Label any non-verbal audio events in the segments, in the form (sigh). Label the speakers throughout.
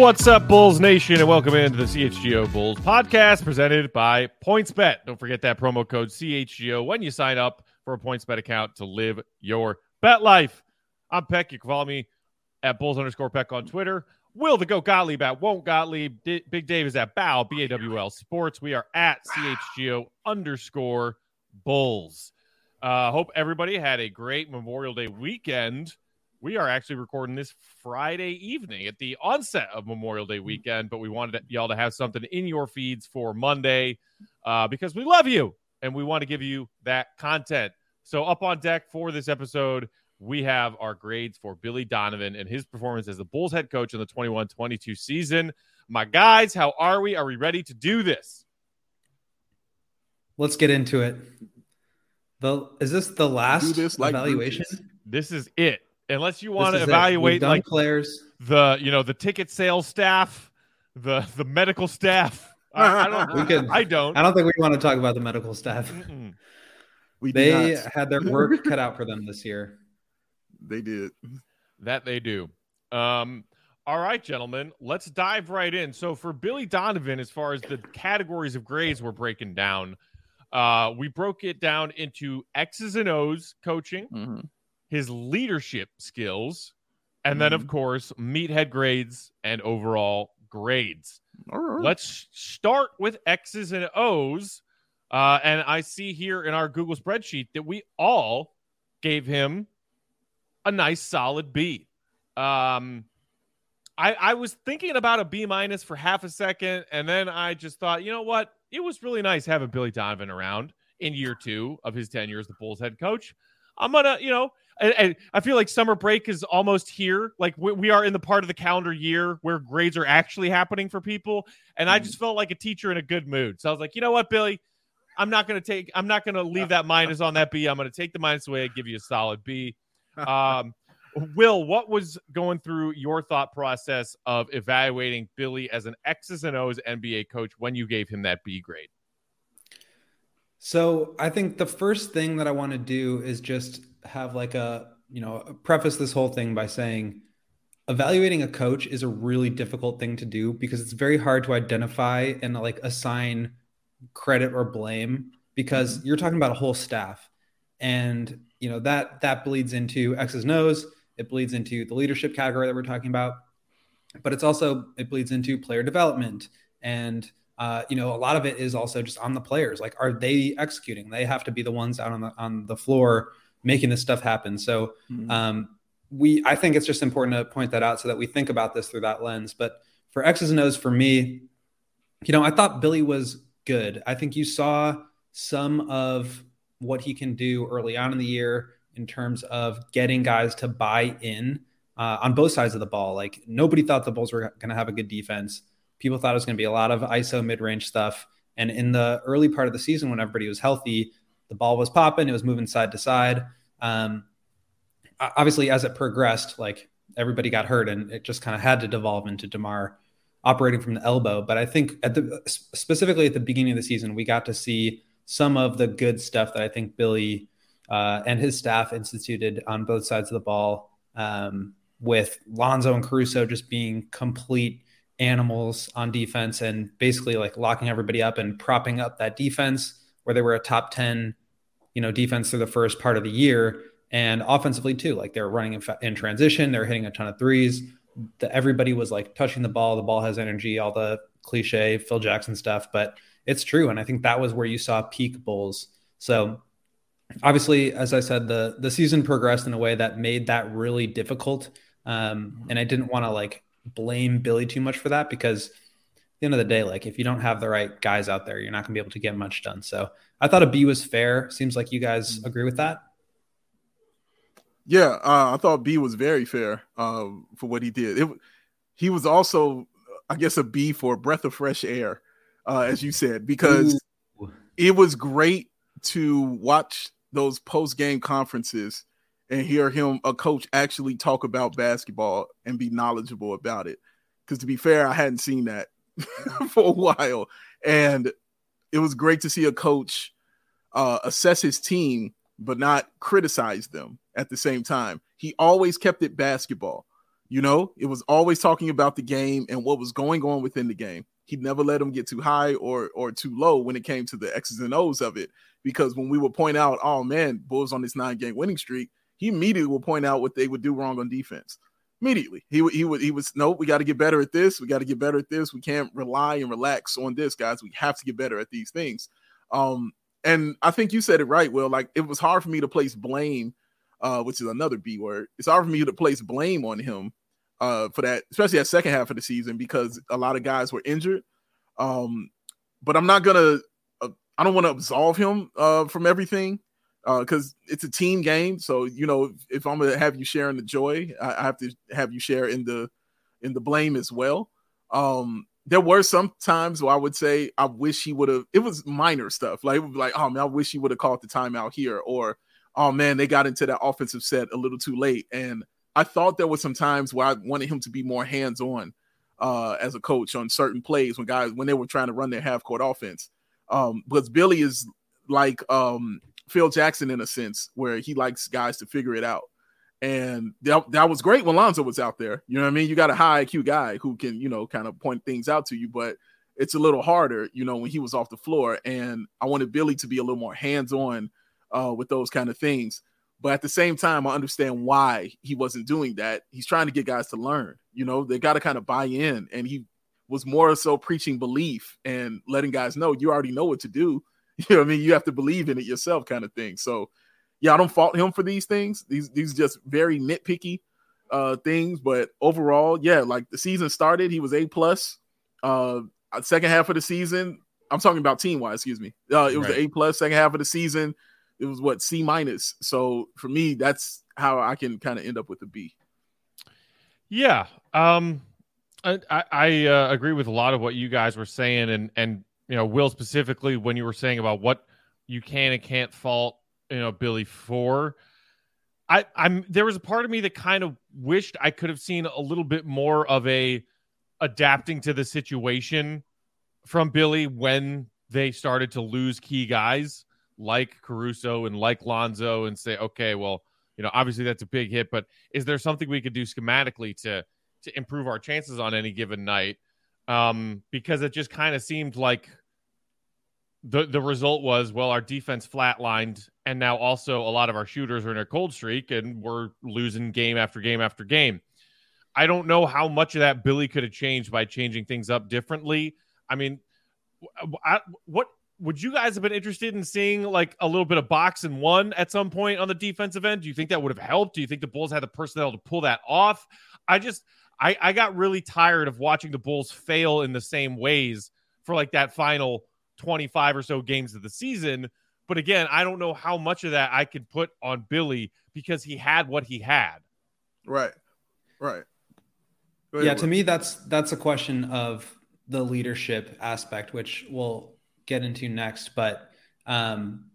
Speaker 1: What's up, Bulls Nation, and welcome into the CHGO Bulls podcast presented by PointsBet. Don't forget that promo code CHGO when you sign up for a PointsBet account to live your bet life. I'm Peck. You can follow me at Bulls underscore Peck on Twitter. Will the Go Gottlieb at Won't Gottlieb. D- Big Dave is at Bow, B A W L Sports. We are at CHGO underscore Bulls. Uh, hope everybody had a great Memorial Day weekend we are actually recording this Friday evening at the onset of Memorial Day weekend, but we wanted y'all to have something in your feeds for Monday uh, because we love you and we want to give you that content. So, up on deck for this episode, we have our grades for Billy Donovan and his performance as the Bulls head coach in the 21 22 season. My guys, how are we? Are we ready to do this?
Speaker 2: Let's get into it. The is this the last this like evaluation?
Speaker 1: This is it unless you want to evaluate like
Speaker 2: players,
Speaker 1: the you know the ticket sales staff, the the medical staff. I, I don't. (laughs) we can, I don't.
Speaker 2: I don't think we want to talk about the medical staff. Mm-mm. We they had their work cut out for them this year.
Speaker 3: They did.
Speaker 1: That they do. Um, all right, gentlemen, let's dive right in. So for Billy Donovan, as far as the categories of grades we're breaking down, uh, we broke it down into X's and O's coaching. Mm-hmm his leadership skills, and mm-hmm. then, of mm-hmm. course, meathead grades and overall grades. Let's start with X's and O's. Uh, and I see here in our Google spreadsheet that we all gave him a nice solid B. Um, I, I was thinking about a B minus for half a second, and then I just thought, you know what? It was really nice having Billy Donovan around in year two of his tenure as the Bulls head coach. I'm gonna, you know, and, and, I feel like summer break is almost here. Like we, we, are in the part of the calendar year where grades are actually happening for people. And I just mm. felt like a teacher in a good mood. So I was like, you know what, Billy, I'm not going to take, I'm not going to leave that (laughs) minus on that B. I'm going to take the minus away and give you a solid B. Um, Will, what was going through your thought process of evaluating Billy as an X's and O's NBA coach when you gave him that B grade?
Speaker 2: So I think the first thing that I want to do is just have like a you know preface this whole thing by saying evaluating a coach is a really difficult thing to do because it's very hard to identify and like assign credit or blame because mm-hmm. you're talking about a whole staff. And you know that that bleeds into x's and o's. It bleeds into the leadership category that we're talking about. But it's also it bleeds into player development and uh, you know a lot of it is also just on the players like are they executing they have to be the ones out on the on the floor making this stuff happen. So mm-hmm. um, we, I think it's just important to point that out so that we think about this through that lens. But for X's and O's, for me, you know, I thought Billy was good. I think you saw some of what he can do early on in the year in terms of getting guys to buy in uh, on both sides of the ball. Like nobody thought the Bulls were going to have a good defense. People thought it was going to be a lot of ISO mid range stuff. And in the early part of the season, when everybody was healthy, the ball was popping, it was moving side to side. Um, obviously, as it progressed, like everybody got hurt, and it just kind of had to devolve into Demar operating from the elbow. But I think at the specifically at the beginning of the season, we got to see some of the good stuff that I think Billy uh, and his staff instituted on both sides of the ball. Um, with Lonzo and Caruso just being complete animals on defense and basically like locking everybody up and propping up that defense where they were a top 10 you know defense through the first part of the year. And offensively too like they're running in, in transition. They're hitting a ton of threes. The, everybody was like touching the ball. The ball has energy all the cliche phil jackson stuff but it's true. And i think that was where you saw peak bulls. So obviously as i said the the season progressed in a way that made that really difficult. Um, and i didn't want to like blame Billy too much for that because at the end of the day, like if you don't have the right guys out there, you're not gonna be able to get much done. So I thought a B was fair. Seems like you guys mm-hmm. agree with that.
Speaker 3: Yeah, uh, I thought B was very fair uh, for what he did. It, he was also, I guess, a B for a breath of fresh air, uh, as you said, because Ooh. it was great to watch those post game conferences and hear him, a coach, actually talk about basketball and be knowledgeable about it. Because to be fair, I hadn't seen that (laughs) for a while, and it was great to see a coach uh, assess his team but not criticize them at the same time. He always kept it basketball. You know, it was always talking about the game and what was going on within the game. He never let them get too high or or too low when it came to the X's and O's of it. Because when we would point out, oh man, Bulls on this nine game winning streak, he immediately will point out what they would do wrong on defense. Immediately, he would he would he was no, we got to get better at this. We got to get better at this. We can't rely and relax on this, guys. We have to get better at these things. Um, and I think you said it right. Well, like it was hard for me to place blame, uh, which is another B word. It's hard for me to place blame on him uh, for that, especially that second half of the season because a lot of guys were injured. Um, but I'm not gonna. Uh, I don't want to absolve him uh, from everything because uh, it's a team game. So you know, if, I'm gonna have you share in the joy, I, have to have you share in the in the blame as well. Um, there were some times where I would say I wish he would have. It was minor stuff, like like oh man, I wish he would have called the timeout here, or oh man, they got into that offensive set a little too late. And I thought there was some times where I wanted him to be more hands on uh, as a coach on certain plays when guys when they were trying to run their half court offense. Um, because Billy is like um Phil Jackson in a sense, where he likes guys to figure it out. And that, that was great when Lonzo was out there. You know what I mean? You got a high IQ guy who can, you know, kind of point things out to you, but it's a little harder, you know, when he was off the floor. And I wanted Billy to be a little more hands on uh, with those kind of things. But at the same time, I understand why he wasn't doing that. He's trying to get guys to learn. You know, they got to kind of buy in. And he was more so preaching belief and letting guys know you already know what to do. (laughs) You know I mean? You have to believe in it yourself, kind of thing. So, yeah, I don't fault him for these things. These these just very nitpicky uh things, but overall, yeah, like the season started, he was A plus. Uh, second half of the season, I'm talking about team wise, excuse me. Uh, it was right. the A. Second half of the season, it was what C minus. So for me, that's how I can kind of end up with a B.
Speaker 1: Yeah. Um, I, I uh, agree with a lot of what you guys were saying, and and you know, Will specifically when you were saying about what you can and can't fault, you know, Billy for. I, I'm there was a part of me that kind of wished I could have seen a little bit more of a adapting to the situation from Billy when they started to lose key guys like Caruso and like Lonzo and say, okay, well, you know, obviously that's a big hit, but is there something we could do schematically to to improve our chances on any given night? Um, because it just kind of seemed like the the result was well our defense flatlined and now also a lot of our shooters are in a cold streak and we're losing game after game after game. I don't know how much of that billy could have changed by changing things up differently. I mean I, what would you guys have been interested in seeing like a little bit of box and one at some point on the defensive end? Do you think that would have helped? Do you think the bulls had the personnel to pull that off? I just i i got really tired of watching the bulls fail in the same ways for like that final 25 or so games of the season. But again, I don't know how much of that I could put on Billy because he had what he had.
Speaker 3: Right. Right.
Speaker 2: Ahead, yeah, to me that's that's a question of the leadership aspect, which we'll get into next. But um,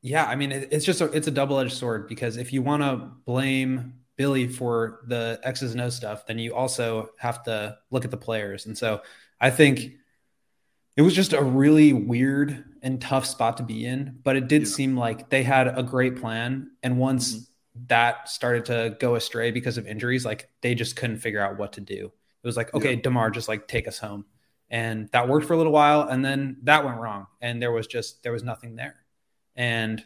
Speaker 2: yeah, I mean, it, it's just a, it's a double edged sword because if you want to blame Billy for the X's and O stuff, then you also have to look at the players. And so I think it was just a really weird and tough spot to be in, but it did yeah. seem like they had a great plan. And once mm-hmm. that started to go astray because of injuries, like they just couldn't figure out what to do. It was like, okay, yeah. Demar, just like take us home. And that worked for a little while. And then that went wrong. And there was just, there was nothing there. And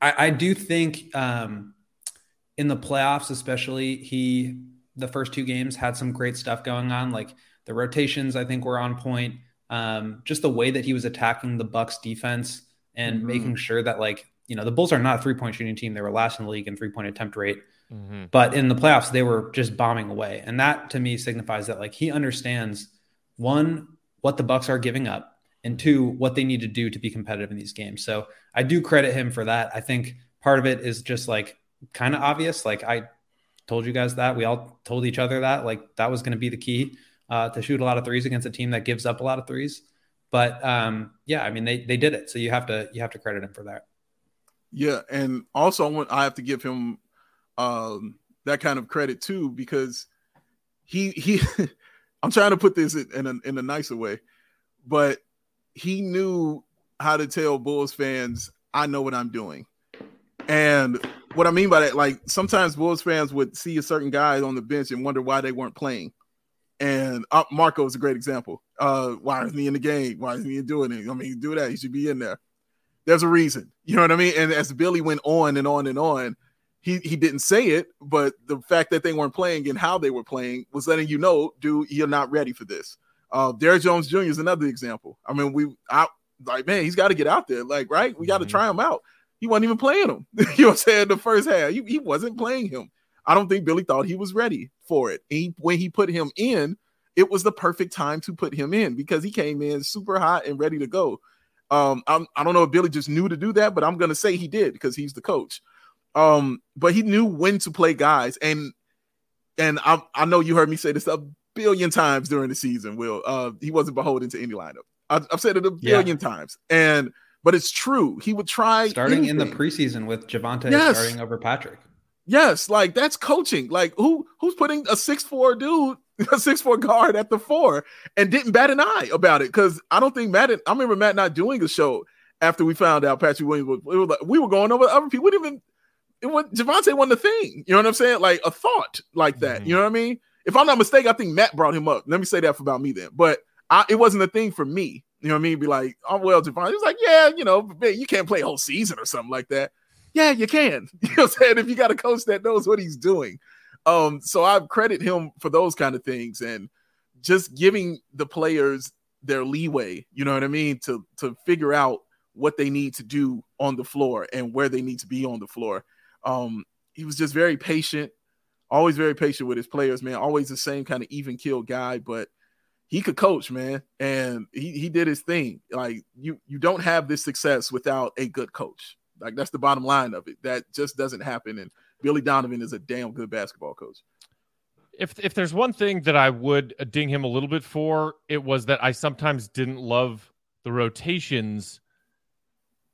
Speaker 2: I, I do think um, in the playoffs, especially, he, the first two games had some great stuff going on. Like the rotations, I think were on point um, just the way that he was attacking the Bucks defense and mm-hmm. making sure that like you know the Bulls are not a three point shooting team; they were last in the league in three point attempt rate. Mm-hmm. But in the playoffs, they were just bombing away, and that to me signifies that like he understands one what the Bucks are giving up, and two what they need to do to be competitive in these games. So I do credit him for that. I think part of it is just like kind of obvious. Like I told you guys that we all told each other that like that was going to be the key uh, to shoot a lot of threes against a team that gives up a lot of threes. But um, yeah, I mean they they did it, so you have to you have to credit him for that.
Speaker 3: Yeah, and also I, want, I have to give him um, that kind of credit too because he he. (laughs) I'm trying to put this in a in a nicer way, but he knew how to tell Bulls fans, "I know what I'm doing." And what I mean by that, like sometimes Bulls fans would see a certain guy on the bench and wonder why they weren't playing. And uh, Marko is a great example. Uh, why isn't he in the game? Why isn't he doing it? I mean, do that. He should be in there. There's a reason. (laughs) You know what I mean? And as Billy went on and on and on, he he didn't say it, but the fact that they weren't playing and how they were playing was letting you know, dude, you're not ready for this. Uh, Derrick Jones Jr. is another example. I mean, we I like man, he's got to get out there, like right. We got to mm-hmm. try him out. He wasn't even playing him. (laughs) you know what I'm saying? The first half, he, he wasn't playing him. I don't think Billy thought he was ready for it. He, when he put him in, it was the perfect time to put him in because he came in super hot and ready to go. Um, I'm, I don't know if Billy just knew to do that, but I'm gonna say he did because he's the coach. Um, but he knew when to play guys, and and I, I know you heard me say this a billion times during the season. Will uh, he wasn't beholden to any lineup. I, have said it a billion yeah. times, and but it's true. He would try
Speaker 2: starting anything. in the preseason with Javonte yes. starting over Patrick.
Speaker 3: Yes, like that's coaching. Like who who's putting a six four dude, (laughs) a six four guard at the four, and didn't bat an eye about it? Because I don't think Matt. I remember Matt not doing a show after we found out Patrick Williams was. was like, we were going over other people. We didn't even. It was Javonte wasn't a thing. You know what I'm saying? Like a thought like that. Mm-hmm. You know what I mean? If I'm not mistaken, I think Matt brought him up. Let me say that for about me then. But I, it wasn't a thing for me. You know what I mean? Be like, oh well, Javonte. He was like, yeah, you know, man, you can't play a whole season or something like that. Yeah, you can. (laughs) You know what I'm saying? If you got a coach that knows what he's doing. Um, so I credit him for those kind of things and just giving the players their leeway, you know what I mean, to to figure out what they need to do on the floor and where they need to be on the floor. Um, he was just very patient, always very patient with his players, man. Always the same kind of even kill guy, but he could coach, man, and he he did his thing. Like you you don't have this success without a good coach. Like that's the bottom line of it. That just doesn't happen. And Billy Donovan is a damn good basketball coach.
Speaker 1: If if there's one thing that I would ding him a little bit for, it was that I sometimes didn't love the rotations.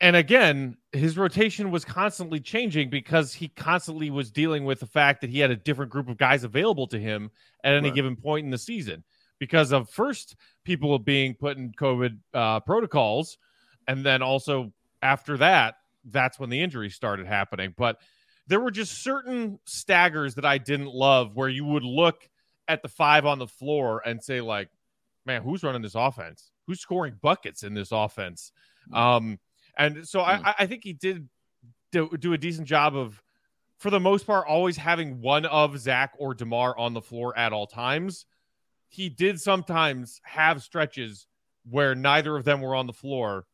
Speaker 1: And again, his rotation was constantly changing because he constantly was dealing with the fact that he had a different group of guys available to him at any right. given point in the season because of first people being put in COVID uh, protocols, and then also after that, that's when the injuries started happening. But there were just certain staggers that I didn't love where you would look at the five on the floor and say, like, man, who's running this offense? Who's scoring buckets in this offense? Mm. Um, and so I, mm. I think he did do, do a decent job of, for the most part, always having one of Zach or DeMar on the floor at all times. He did sometimes have stretches where neither of them were on the floor,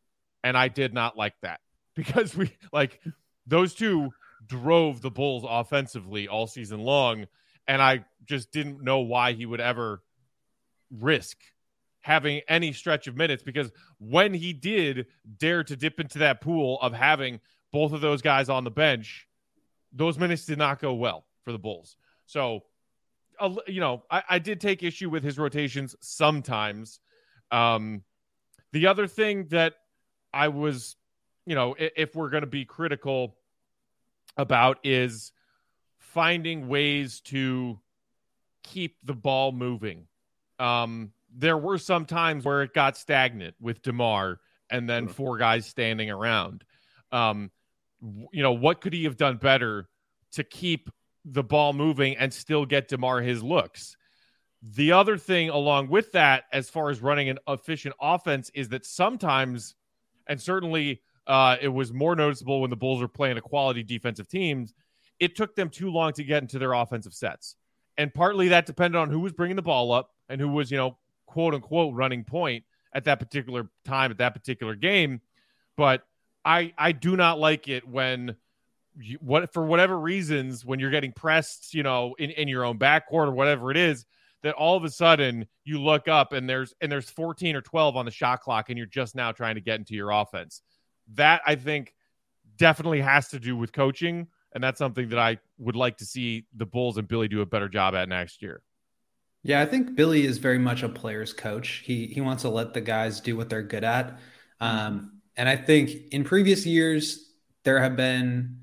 Speaker 1: and I did not like that (laughs) because we like those two drove the Bulls offensively all season long. And I just didn't know why he would ever risk having any stretch of minutes because when he did dare to dip into that pool of having both of those guys on the bench, those minutes did not go well for the Bulls. So, you know, I, I, did take issue with his rotations sometimes. Um, the other thing that I was, you know, if, if we're going to be critical about is finding ways to keep the ball moving. Um, there were some times where it got stagnant with DeMar and then four guys standing around. Um, you know, what could he have done better to keep the ball moving and still get DeMar his looks? The other thing, along with that, as far as running an efficient offense, is that sometimes, and certainly uh, it was more noticeable when the Bulls were playing a quality defensive teams, it took them too long to get into their offensive sets. And partly that depended on who was bringing the ball up and who was, you know, quote unquote running point at that particular time, at that particular game. But I, I do not like it when you, what for whatever reasons when you're getting pressed, you know, in, in your own backcourt or whatever it is, that all of a sudden you look up and there's and there's 14 or 12 on the shot clock and you're just now trying to get into your offense. That I think definitely has to do with coaching and that's something that I would like to see the Bulls and Billy do a better job at next year.
Speaker 2: Yeah, I think Billy is very much a player's coach. He he wants to let the guys do what they're good at. Um, and I think in previous years there have been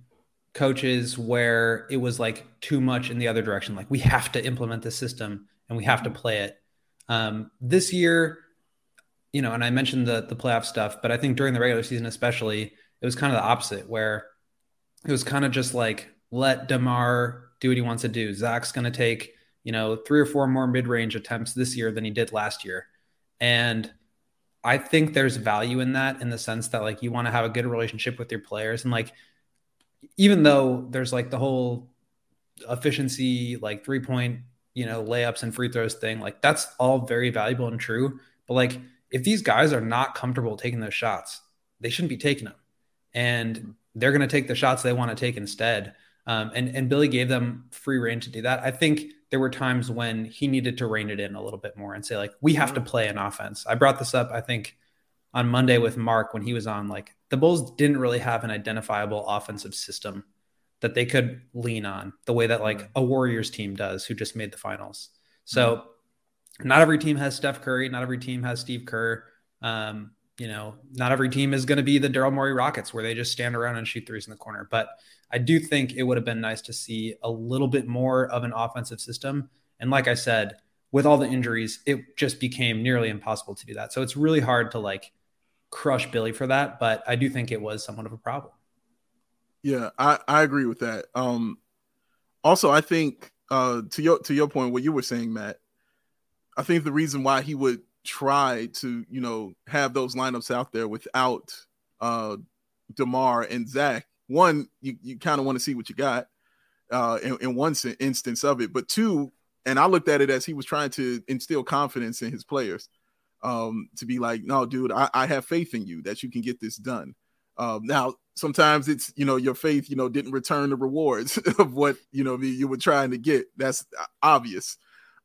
Speaker 2: coaches where it was like too much in the other direction. Like we have to implement the system and we have to play it. Um, this year, you know, and I mentioned the the playoff stuff, but I think during the regular season, especially, it was kind of the opposite, where it was kind of just like let Demar do what he wants to do. Zach's going to take you know three or four more mid range attempts this year than he did last year, and I think there's value in that in the sense that like you want to have a good relationship with your players. And like even though there's like the whole efficiency like three point you know layups and free throws thing like that's all very valuable and true. But like if these guys are not comfortable taking those shots they shouldn't be taking them. And they're going to take the shots they want to take instead. Um, and and billy gave them free rein to do that. I think there were times when he needed to rein it in a little bit more and say like we have to play an offense. I brought this up i think on monday with mark when he was on like the bulls didn't really have an identifiable offensive system that they could lean on the way that like a Warriors team does who just made the finals. So not every team has Steph Curry, not every team has Steve Kerr. Um, you know, not every team is going to be the Daryl Morey Rockets where they just stand around and shoot threes in the corner. But I do think it would have been nice to see a little bit more of an offensive system. And like I said, with all the injuries, it just became nearly impossible to do that. So it's really hard to like crush Billy for that. But I do think it was somewhat of a problem.
Speaker 3: Yeah, I, I agree with that. Um, also, I think uh, to your to your point, what you were saying, Matt, I think the reason why he would try to you know have those lineups out there without uh, Demar and Zach, one, you, you kind of want to see what you got uh, in, in one instance of it, but two, and I looked at it as he was trying to instill confidence in his players um, to be like, no, dude, I, I have faith in you that you can get this done. Um, now, sometimes it's you know your faith you know didn't return the rewards (laughs) of what you know you were trying to get. That's obvious.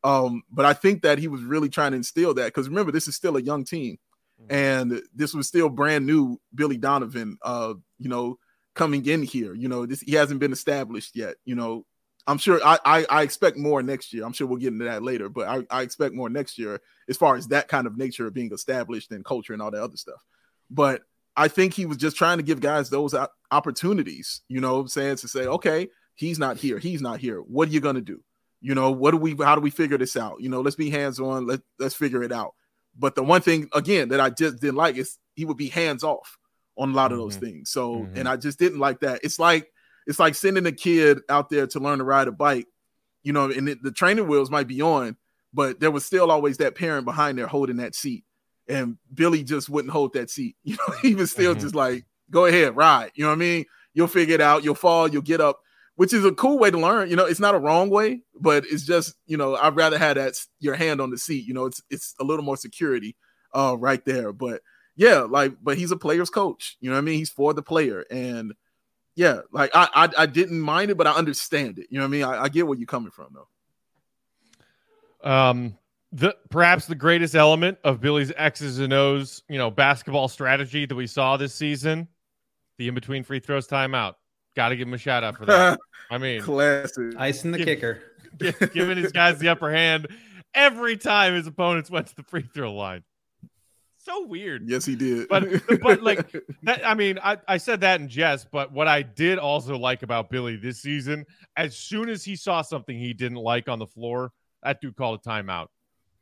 Speaker 3: Um, but I think that he was really trying to instill that because remember this is still a young team, mm-hmm. and this was still brand new Billy Donovan. Uh, you know, coming in here, you know, this he hasn't been established yet. You know, I'm sure I, I, I expect more next year. I'm sure we'll get into that later, but I, I expect more next year as far as that kind of nature of being established and culture and all that other stuff. But I think he was just trying to give guys those opportunities, you know, I'm saying to say, okay, he's not here, he's not here. What are you gonna do? You know, what do we how do we figure this out? You know, let's be hands on, let, let's figure it out. But the one thing again that I just didn't like is he would be hands off on a lot of those mm-hmm. things. So, mm-hmm. and I just didn't like that. It's like it's like sending a kid out there to learn to ride a bike, you know, and it, the training wheels might be on, but there was still always that parent behind there holding that seat and Billy just wouldn't hold that seat. (laughs) You know, he was still mm-hmm. just like, go ahead, ride. You know what I mean? You'll figure it out. You'll fall. You'll get up, which is a cool way to learn. You know, it's not a wrong way, but it's just you know, I'd rather have that your hand on the seat. You know, it's it's a little more security, uh, right there. But yeah, like, but he's a player's coach. You know what I mean? He's for the player, and yeah, like I I, I didn't mind it, but I understand it. You know what I mean? I, I get where you're coming from though.
Speaker 1: Um, the perhaps the greatest element of Billy's X's and O's, you know, basketball strategy that we saw this season, the in between free throws timeout. Got to give him a shout out for that. (laughs) I mean,
Speaker 3: classic
Speaker 2: ice in the give, kicker, (laughs)
Speaker 1: giving his guys the upper hand every time his opponents went to the free throw line. so weird.
Speaker 3: Yes, he did.
Speaker 1: But but like (laughs) that, I mean, I, I said that in jest, but what I did also like about Billy this season, as soon as he saw something he didn't like on the floor, that dude called a timeout.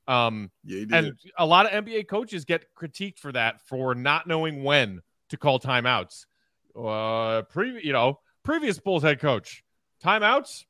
Speaker 1: Um,
Speaker 3: yeah, he did.
Speaker 1: and a lot of NBA coaches get critiqued for that for not knowing when to call timeouts. Uh, pre, you know, previous Bulls head coach timeouts,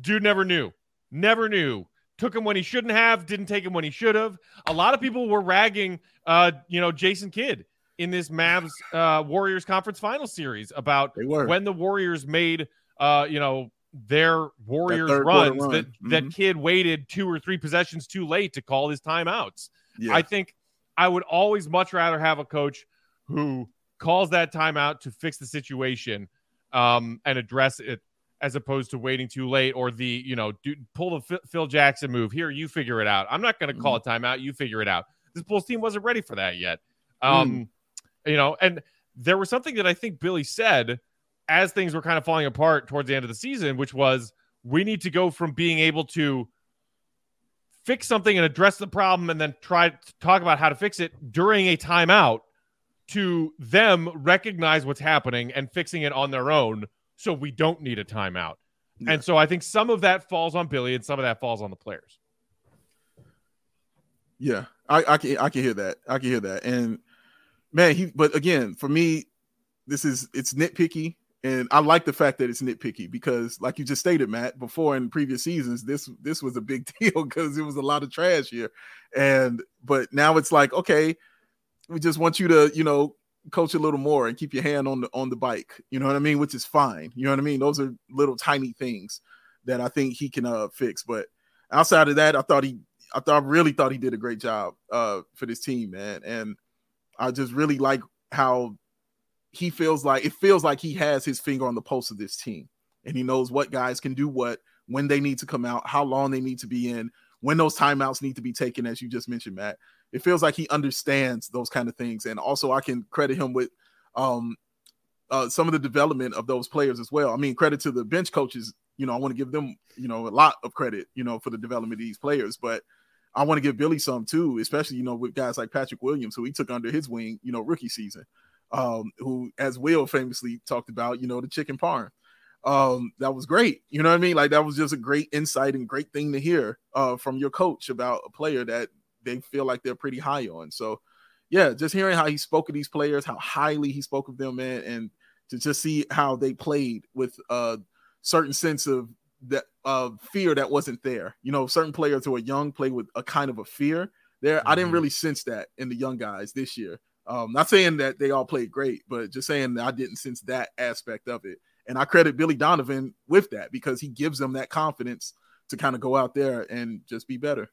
Speaker 1: dude never knew, never knew. Took him when he shouldn't have, didn't take him when he should have. A lot of people were ragging, uh, you know, Jason Kidd in this Mavs uh, Warriors conference final series about when the Warriors made, uh, you know, their Warriors
Speaker 3: quarter
Speaker 1: runs
Speaker 3: run.
Speaker 1: that that
Speaker 3: Mhm.
Speaker 1: Kidd waited two or three possessions too late to call his timeouts.
Speaker 3: yeah.
Speaker 1: I think I would always much rather have a coach who calls that timeout to fix the situation um, and address it as opposed to waiting too late or the, you know, do, pull the Phil- Phil Jackson move. Here, you figure it out. I'm not going to call a timeout. You figure it out. This Bulls team wasn't ready for that yet. Um, You know, and there was something that I think Billy said as things were kind of falling apart towards the end of the season, which was we need to go from being able to fix something and address the problem and then try to talk about how to fix it during a timeout to them recognize what's happening and fixing it on their own so we don't need a timeout.
Speaker 3: Yeah.
Speaker 1: And so I think some of that falls on Billy and some of that falls on the players.
Speaker 3: Yeah, I, I can I can hear that. I can hear that. And man, he but again, for me, this is it's nitpicky. And I like the fact that it's nitpicky because, like you just stated, Matt, before in previous seasons, this this was a big (laughs) deal because it was a lot of trash here. And but now it's like, okay, we just want you to, you know, coach a little more and keep your hand on the on the bike. You know what I mean? Which is fine. You know what I mean? Those are little tiny things that I think he can uh fix. But outside of that, I thought he I thought I really thought he did a great job uh for this team, man. And I just really like how he feels like it feels like he has his finger on the pulse of this team and he knows what guys can do what when they need to come out, how long they need to be in, when those timeouts need to be taken, as you just mentioned, Matt. It feels like he understands those kind of things. And also I can credit him with um uh, some of the development of those players as well. I mean, credit to the bench coaches. You know, I want to give them, you know, a lot of credit, you know, for the development of these players. But I want to give Billy some too, especially you know with guys like Patrick Williams, who he took under his wing, you know, rookie season. Um, who, as Will famously talked about, you know, the chicken parm. Um, that was great. You know what I mean? Like that was just a great insight and great thing to hear uh, from your coach about a player that they feel like they're pretty high on. So, yeah, just hearing how he spoke of these players, how highly he spoke of them, man, and to just see how they played with a certain sense of that uh, fear that wasn't there. You know, certain players who are young play with a kind of a fear. There, I didn't
Speaker 1: Mhm.
Speaker 3: really sense that in the young guys this year. Um, not saying that they all played great, but just saying that I didn't sense that aspect of it. And I credit Billy Donovan with that because he gives them that confidence to kind of go out there and just be better.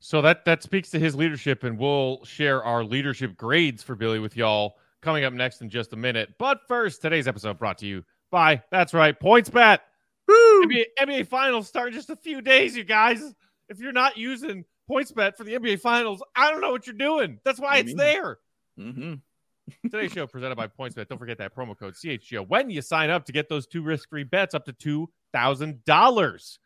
Speaker 1: So that that speaks to his leadership, and we'll share our leadership grades for Billy with y'all coming up next in just a minute. But first, today's episode brought to you by that's right, PointsBet.
Speaker 3: Woo!
Speaker 1: NBA, NBA Finals start in just a few days, you guys. If you're not using PointsBet for the NBA Finals, I don't know what you're doing. That's why it's
Speaker 3: neither.
Speaker 1: there.
Speaker 3: Mm-hmm. (laughs)
Speaker 1: Today's show presented by PointsBet. Don't forget that promo code CHGO when you sign up to get those two risk-free bets up to two thousand dollars.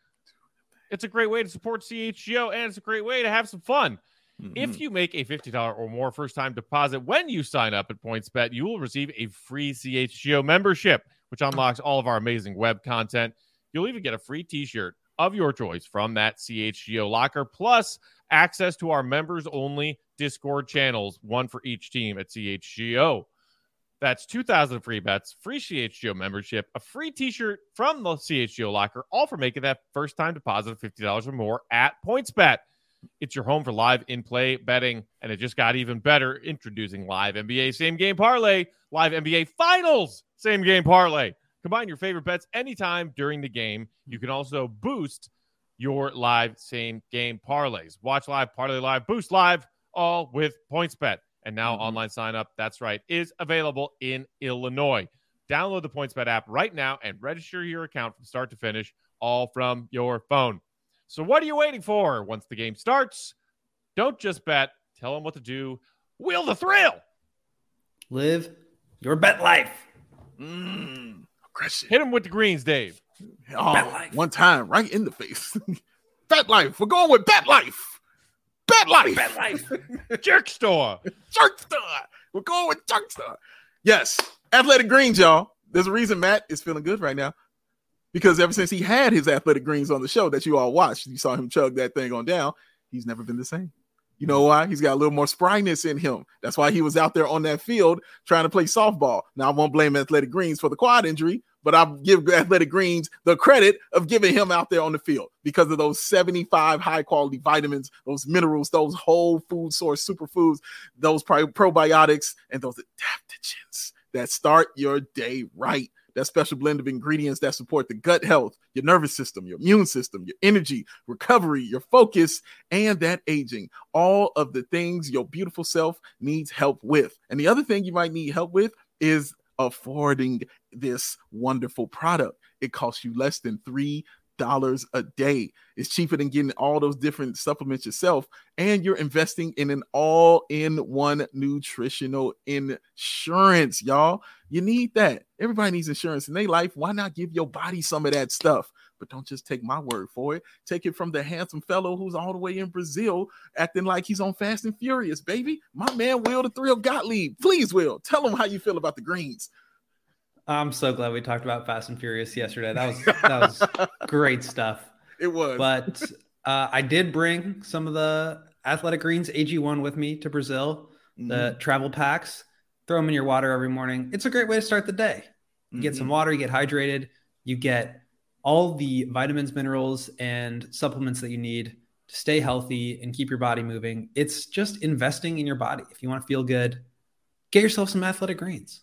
Speaker 1: It's a great way to support CHGO and it's a great way to have some fun.
Speaker 3: Mm-hmm.
Speaker 1: If you make a $50 or more first time deposit when you sign up at PointsBet, you will receive a free CHGO membership, which unlocks all of our amazing web content. You'll even get a free t shirt of your choice from that CHGO locker, plus access to our members only Discord channels, one for each team at CHGO. That's 2,000 free bets, free CHGO membership, a free t shirt from the CHGO locker, all for making that first time deposit of $50 or more at PointsBet. It's your home for live in play betting, and it just got even better. Introducing live NBA same game parlay, live NBA finals same game parlay. Combine your favorite bets anytime during the game. You can also boost your live same game parlays. Watch live, parlay live, boost live, all with PointsBet. And now
Speaker 3: Mhm.
Speaker 1: online sign up, that's right, is available in Illinois. Download the PointsBet app right now and register your account from start to finish, all from your phone. So what are you waiting for? Once the game starts, don't just bet. Tell them what to do. Wheel the thrill.
Speaker 2: Live your bet life.
Speaker 3: Mm, aggression.
Speaker 1: Hit them with the greens, Dave.
Speaker 3: Oh,
Speaker 2: Bet life.
Speaker 3: one time, right in the face. (laughs) bet life. We're going with bet life. Bet Life.
Speaker 1: Bet Life. (laughs) Jerk store.
Speaker 3: Jerk store. We're going with Jerk store. Yes. Athletic Greens, y'all. There's a reason Matt is feeling good right now. Because ever since he had his athletic greens on the show that you all watched, you saw him chug that thing on down, he's never been the same. You know why? He's got a little more spryness in him. That's why he was out there on that field trying to play softball. Now, I won't blame Athletic Greens for the quad injury, but I'll give Athletic Greens the credit of giving him out there on the field because of those 75 high quality vitamins, those minerals, those whole food source superfoods, those probiotics, and those adaptogens that start your day right that special blend of ingredients that support the gut health, your nervous system, your immune system, your energy, recovery, your focus, and that aging. All of the things your beautiful self needs help with. And the other thing you might need help with is affording this wonderful product. It costs you less than three dollars a day. It's cheaper than getting all those different supplements yourself, and you're investing in an all-in-one nutritional insurance, y'all. You need that. Everybody needs insurance in their life. Why not give your body some of that stuff? But don't just take my word for it. Take it from the handsome fellow who's all the way in Brazil, acting like he's on Fast and Furious, baby. My man, Will the Thrill Gottlieb. Please, Will, tell him how you feel about the greens.
Speaker 2: I'm so glad we talked about Fast and Furious yesterday. That was (laughs) that was great stuff.
Speaker 3: It was.
Speaker 2: But uh, I did bring some of the Athletic Greens AG1 with me to Brazil, mm-hmm. the travel packs. Throw them in your water every morning. It's a great way to start the day. You mm-hmm. get some mm-hmm. water, you get hydrated, you get all the vitamins, minerals, and supplements that you need to stay healthy and keep your body moving. It's just investing in your body. If you want to feel good, get yourself some Athletic Greens.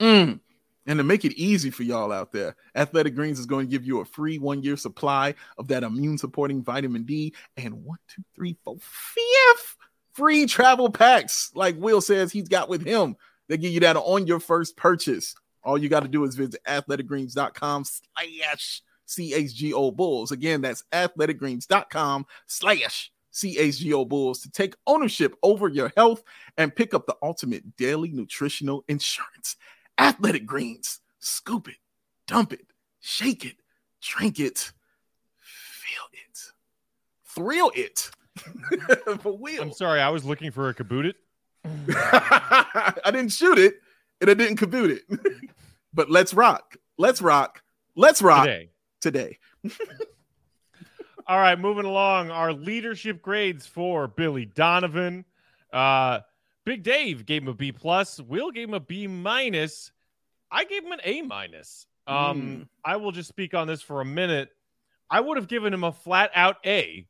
Speaker 3: Mm. And to make it easy for y'all out there, Athletic Greens is going to give you a free one year supply of that immune supporting vitamin D and one, two, three, four, fifth free travel packs, like Will says he's got with him. They give you that on your first purchase. All you got to do is visit athleticgreens.com slash CHGO Bulls. Again, that's athleticgreens.com slash CHGO Bulls to take ownership over your health and pick up the ultimate daily nutritional insurance. Athletic Greens. Scoop it, dump it, shake it, drink it, feel it, thrill it. (laughs)
Speaker 1: for Will. I'm sorry, I was looking for a kaboot it. (laughs)
Speaker 3: I didn't shoot it and I didn't kaboot it. (laughs) but let's rock. Let's rock. Let's rock today. Today.
Speaker 1: All right, moving along. Our leadership grades for Billy Donovan. Uh, Big Dave gave him a B plus. Will gave him a B minus. I gave him an A minus. Um, mm. I will just speak on this for a minute. I would have given him a flat out A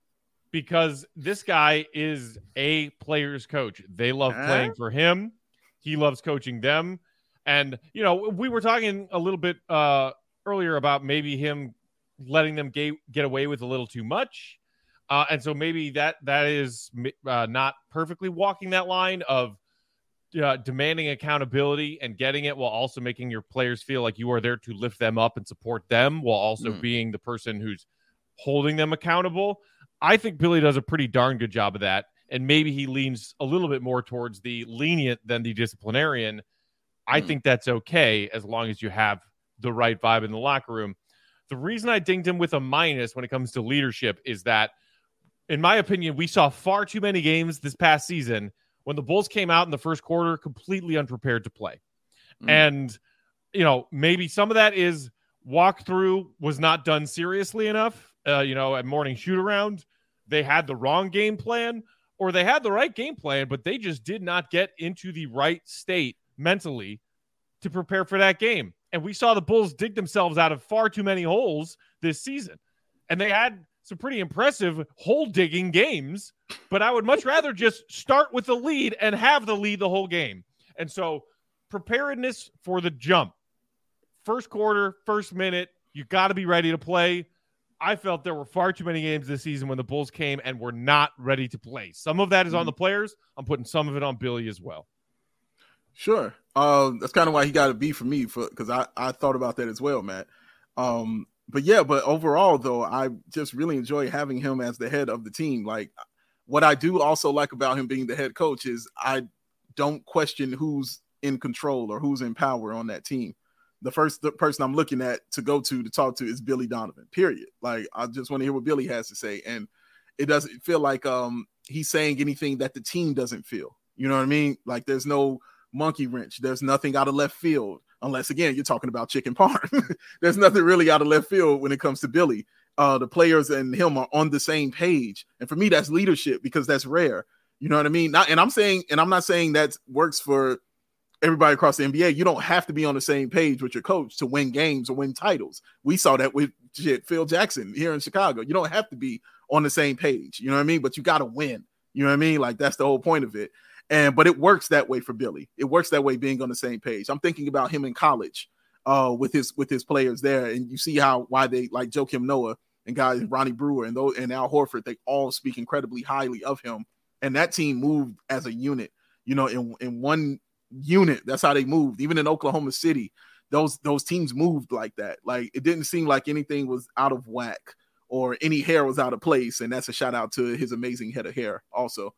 Speaker 1: because this guy is a player's coach. They love playing for him. He loves coaching them. And you know, we were talking a little bit uh, earlier about maybe him letting them get, get away with a little too much. Uh, and so maybe that that is uh, not perfectly walking that line of uh, demanding accountability and getting it while also making your players feel like you are there to lift them up and support them while also mm. being the person who's holding them accountable. I think Billy does a pretty darn good job of that. And maybe he leans a little bit more towards the lenient than the disciplinarian. I mm. think that's okay as long as you have the right vibe in the locker room. The reason I dinged him with a minus when it comes to leadership is that – in my opinion, we saw far too many games this past season when the Bulls came out in the first quarter completely unprepared to play. Mm. And, you know, maybe some of that is walkthrough was not done seriously enough. Uh, you know, at morning shoot around, they had the wrong game plan or they had the right game plan, but they just did not get into the right state mentally to prepare for that game. And we saw the Bulls dig themselves out of far too many holes this season. And they had some pretty impressive hole digging games, but I would much (laughs) rather just start with the lead and have the lead the whole game. And so, preparedness for the jump. First quarter, first minute, you got to be ready to play. I felt there were far too many games this season when the Bulls came and were not ready to play. Some of that is on mm-hmm. the players. I'm putting some of it on Billy as well.
Speaker 3: Sure. Um, that's kind of why he got a B for me for because I, I thought about that as well, Matt. Um, but yeah, but overall though, I just really enjoy having him as the head of the team. Like what I do also like about him being the head coach is I don't question who's in control or who's in power on that team. The first person I'm looking at to go to to talk to is Billy Donovan. Period. Like I just want to hear what Billy has to say, and it doesn't feel like um he's saying anything that the team doesn't feel. You know what I mean? Like there's no monkey wrench. There's nothing out of left field, unless again you're talking about chicken parm. (laughs) there's nothing really out of left field when it comes to Billy. Uh, the players and him are on the same page, and for me, that's leadership because that's rare. You know what I mean? Not, and I'm saying, and I'm not saying that works for everybody across the NBA. You don't have to be on the same page with your coach to win games or win titles. We saw that with shit, Phil Jackson here in Chicago. You don't have to be on the same page. You know what I mean? But you got to win. You know what I mean? Like that's the whole point of it. And but it works that way for Billy. It works that way being on the same page. I'm thinking about him in college uh with his with his players there and you see how why they like Joakim Noah and guys Ronnie Brewer and those and Al Horford they all speak incredibly highly of him and that team moved as a unit. You know, in in one unit, that's how they moved. Even in Oklahoma City, those those teams moved like that. Like it didn't seem like anything was out of whack or any hair was out of place. And that's a shout out to his amazing head of hair also.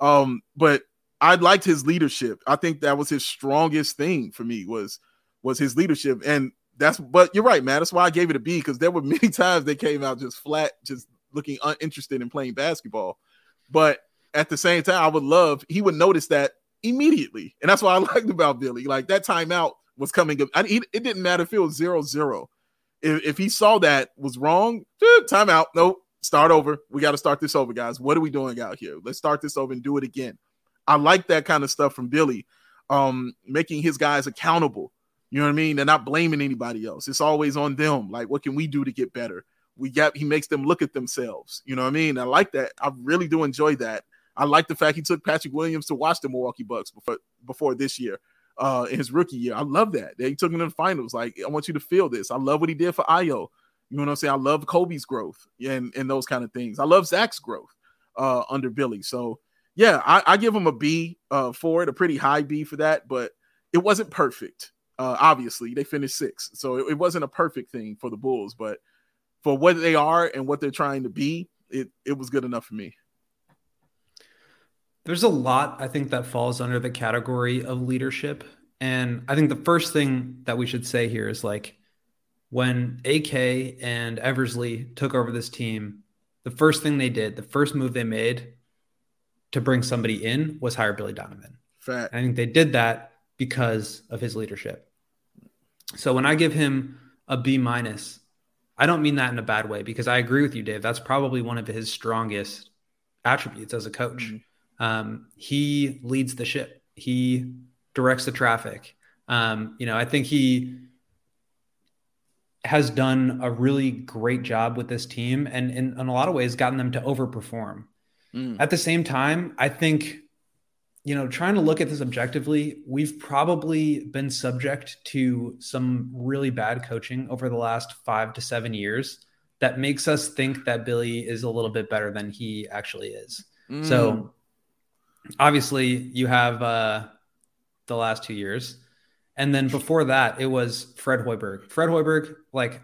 Speaker 3: Um, but I liked his leadership. I think that was his strongest thing for me was was his leadership. And that's but you're right, man. That's why I gave it a B because there were (laughs) many times they came out just flat, just looking uninterested in playing basketball. But at the same time, I would love he would notice that immediately, and that's what I (laughs) liked about Billy. Like that timeout was coming. Up. I, it didn't matter if it was zero zero. If, if he saw that was wrong, eh, timeout. Nope, start over. We got to start this over, guys. What are we doing out here? Let's start this over and do it again. I like that kind of stuff from Billy, um, making his guys accountable. You know what I mean? They're not blaming anybody else. It's always on them. Like, what can we do to get better? We got he makes them look at themselves. You know what I mean? I like that. I really do enjoy that. I like the fact he took Patrick Williams to watch the Milwaukee Bucks before before this year, uh, in his rookie year. I love that. They took him to the finals. Like, I want you to feel this. I love what he did for Ayo. You know what I'm saying? I love Kobe's growth and and those kind of things. I love Zach's growth uh, under Billy. So yeah, I, I give him a B uh, for it, a pretty high B for that, but it wasn't perfect. Uh, obviously, they finished sixth, so it, it, wasn't a perfect thing for the Bulls. But for what they are and what they're trying to be, it it was good enough for me.
Speaker 2: There's a lot I think that falls under the category of leadership, and I think the first thing that we should say here is like when AK and Eversley took over this team, the first thing they did, the first move they made to bring somebody in was hire Billy Donovan.
Speaker 3: Fact.
Speaker 2: I think they did that because of his leadership. So when I give him a B minus, I don't mean that in a bad way because I agree with you, Dave. That's probably one of his strongest attributes as a coach. Mm-hmm. Um, he leads the ship. He directs the traffic. Um, you know, I think he has done a really great job with this team and in, in a lot of ways gotten them to overperform. Mm. At the same time, I think, you know, trying to look at this objectively, we've probably been subject to some really bad coaching over the last five to seven years that makes us think that Billy is a little bit better than he actually is. Mm. So obviously, you have uh, the last two years. And then before that, it was Fred Hoiberg. Fred Hoiberg, like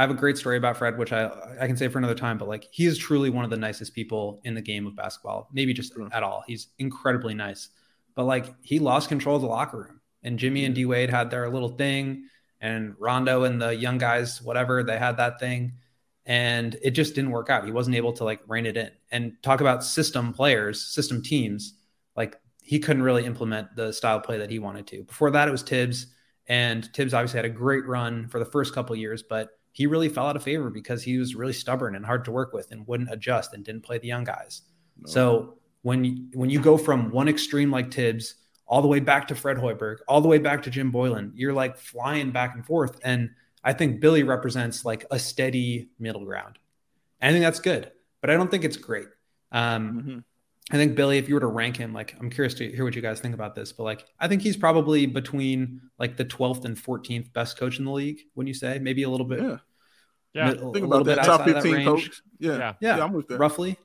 Speaker 2: I have a great story about Fred, which I I can say for another time, but like he is truly one of the nicest people in the game of basketball, maybe just mm. at all. He's incredibly nice, but like he lost control of the locker room, and Jimmy and mm. D Wade had their little thing, and Rondo and the young guys, whatever, they had that thing, and it just didn't work out. He wasn't able to like rein it in. And talk about system players, system teams, like he couldn't really implement the style play that he wanted to. Before that, it was Thibs, and Thibs obviously had a great run for the first couple years, but he really fell out of favor because he was really stubborn and hard to work with and wouldn't adjust and didn't play the young guys. No. So when you, when you go from one extreme like Thibs all the way back to Fred Hoiberg, all the way back to Jim Boylen, you're like flying back and forth. And I think Billy represents like a steady middle ground. I think that's good, but I don't think it's great. Um, mm-hmm. I think Billy, if you were to rank him, like I'm curious to hear what you guys think about this, but like I think he's probably between like the 12th and 14th best coach in the league. Wouldn't you say? Maybe a little bit.
Speaker 3: Yeah. Yeah. A, think about that. Top 15 that coach. Yeah.
Speaker 2: yeah. Yeah. I'm with that. Roughly.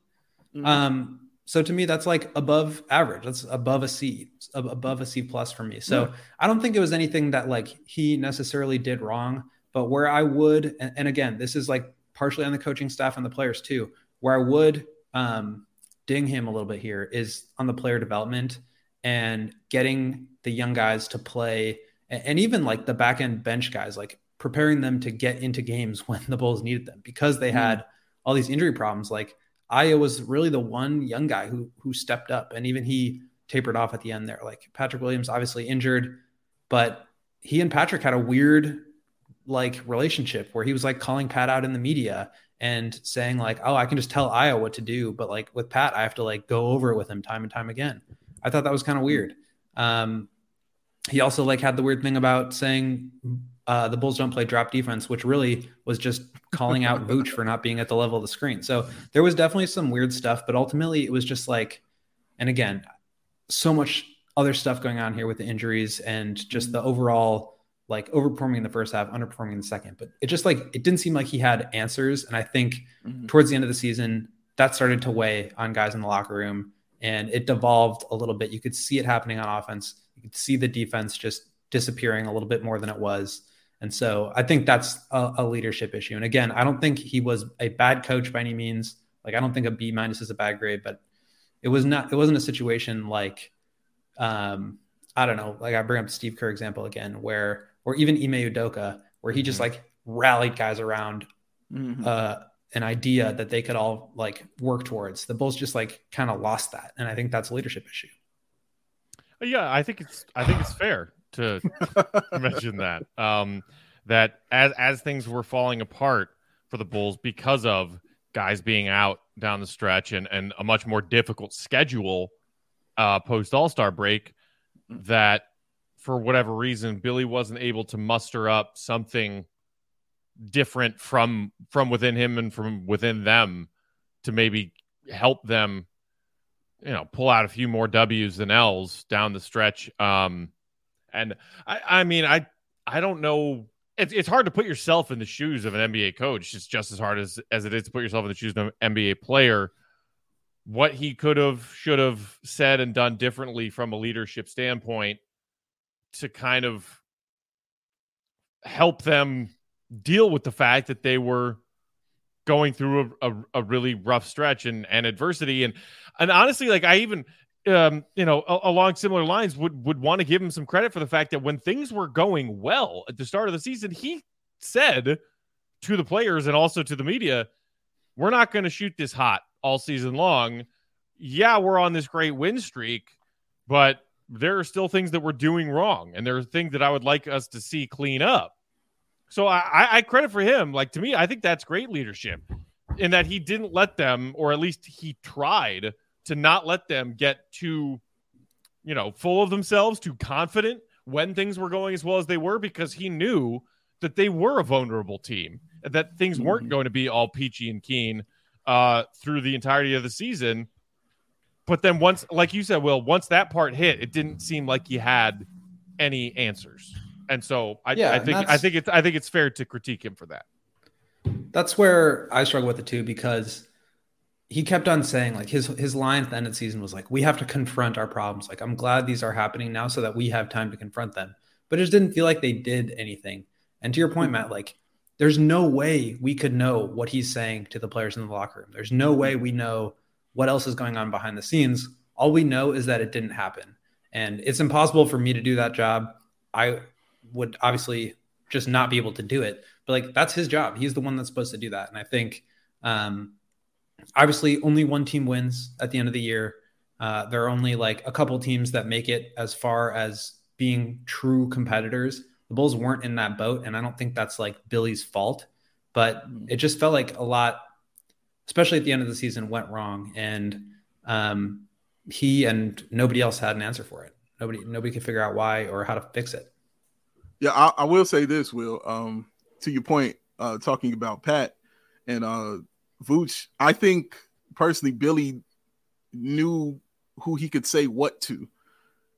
Speaker 2: Mm-hmm. Um, so to me, that's like above average. That's above a C, above a C plus for me. So yeah. I don't think it was anything that like he necessarily did wrong. But where I would, and, and again, this is like partially on the coaching staff and the players too, where I would um, ding him a little bit here is on the player development and getting the young guys to play and even like the back end bench guys, like preparing them to get into games (laughs) when the Bulls needed them because they mm. had all these injury problems. Like Ayo was really the one young guy who who stepped up, and even he tapered off at the end there. Like Patrick Williams, obviously injured, but he and Patrick had a weird like relationship where he was like calling Pat out in the media and saying like, "Oh, I can just tell Ayo what to do," but like with Pat, I have to like go over it with him time and time again. I thought that was kind of weird. Um, he also like had the weird thing about saying uh, the Bulls don't play drop defense, which really was just calling out (laughs) Vooch for not being at the level of the screen. So there was definitely some weird stuff, but ultimately it was just like, and again, so much other stuff going on here with the injuries and just the overall like overperforming in the first half, underperforming in the second. But it just like it didn't seem like he had answers. And I think mm-hmm. towards the end of the season, that started to weigh on guys in the locker room and it devolved a little bit. You could see it happening on offense. You could see the defense just disappearing a little bit more than it was. And so I think that's a, a, leadership issue. And again, I don't think he was a bad coach by any means. Like I don't think a B minus is a bad grade, but it was not. It wasn't a situation like, um, I don't know. Like I bring up the Steve Kerr example again, where or even Ime Udoka, where he just mm-hmm. like rallied guys around mm-hmm. uh, an idea that they could all like work towards. The Bulls just like kind of lost that, and I think that's a leadership issue.
Speaker 1: Yeah, I think it's I think it's fair to (laughs) mention that. Um, that as as things were falling apart for the Bulls because of guys being out down the stretch and and a much more difficult schedule uh, post All Star break, that for whatever reason Billy wasn't able to muster up something different from from within him and from within them to maybe help them you know pull out a few more W's than L's down the stretch um and I, I mean, I I don't know. It's, it's hard to put yourself in the shoes of an NBA coach. It's just as hard as, as it is to put yourself in the shoes of an NBA player. What he could have, should have said and done differently from a leadership standpoint to kind of help them deal with the fact that they were going through a, a, a, really rough stretch and, and adversity. And and honestly, like I even um, you know, along similar lines, would would want to give him some credit for the fact that when things were going well at the start of the season, he said to the players and also to the media, "We're not going to shoot this hot all season long. Yeah, we're on this great win streak, but there are still things that we're doing wrong, and there are things that I would like us to see clean up." So I, I credit for him. Like to me, I think that's great leadership in that he didn't let them, or at least he tried to not let them get too, you know, full of themselves, too confident when things were going as well as they were, because he knew that they were a vulnerable team, that things mm-hmm. weren't going to be all peachy and keen uh, through the entirety of the season. But then once, like you said, Will, once that part hit, it didn't seem like he had any answers. And so I, yeah, I think I think it's I think it's fair to critique him for that.
Speaker 2: That's where I struggle with it too, because he kept on saying like his his line at the end of the season was like we have to confront our problems like i'm glad these are happening now so that we have time to confront them but it just didn't feel like they did anything and to your point matt like there's no way we could know what he's saying to the players in the locker room there's no way we know what else is going on behind the scenes all we know is that it didn't happen. And it's impossible for me to do that job. I would obviously just not be able to do it. But like that's his job. He's the one that's supposed to do that. And i think um obviously only one team wins at the end of the year. Uh, there are only like a couple teams that make it as far as being true competitors. The Bulls weren't in that boat, and I don't think that's like Billy's fault, but it just felt like a lot, especially at the end of the season, went wrong, and um, he and nobody else had an answer for it. Nobody, nobody could figure out why or how to fix it.
Speaker 3: Yeah, I, I will say this, Will. Um, to your point, uh, talking about Pat and uh, Vooch, I think personally, Billy knew who he could say what to.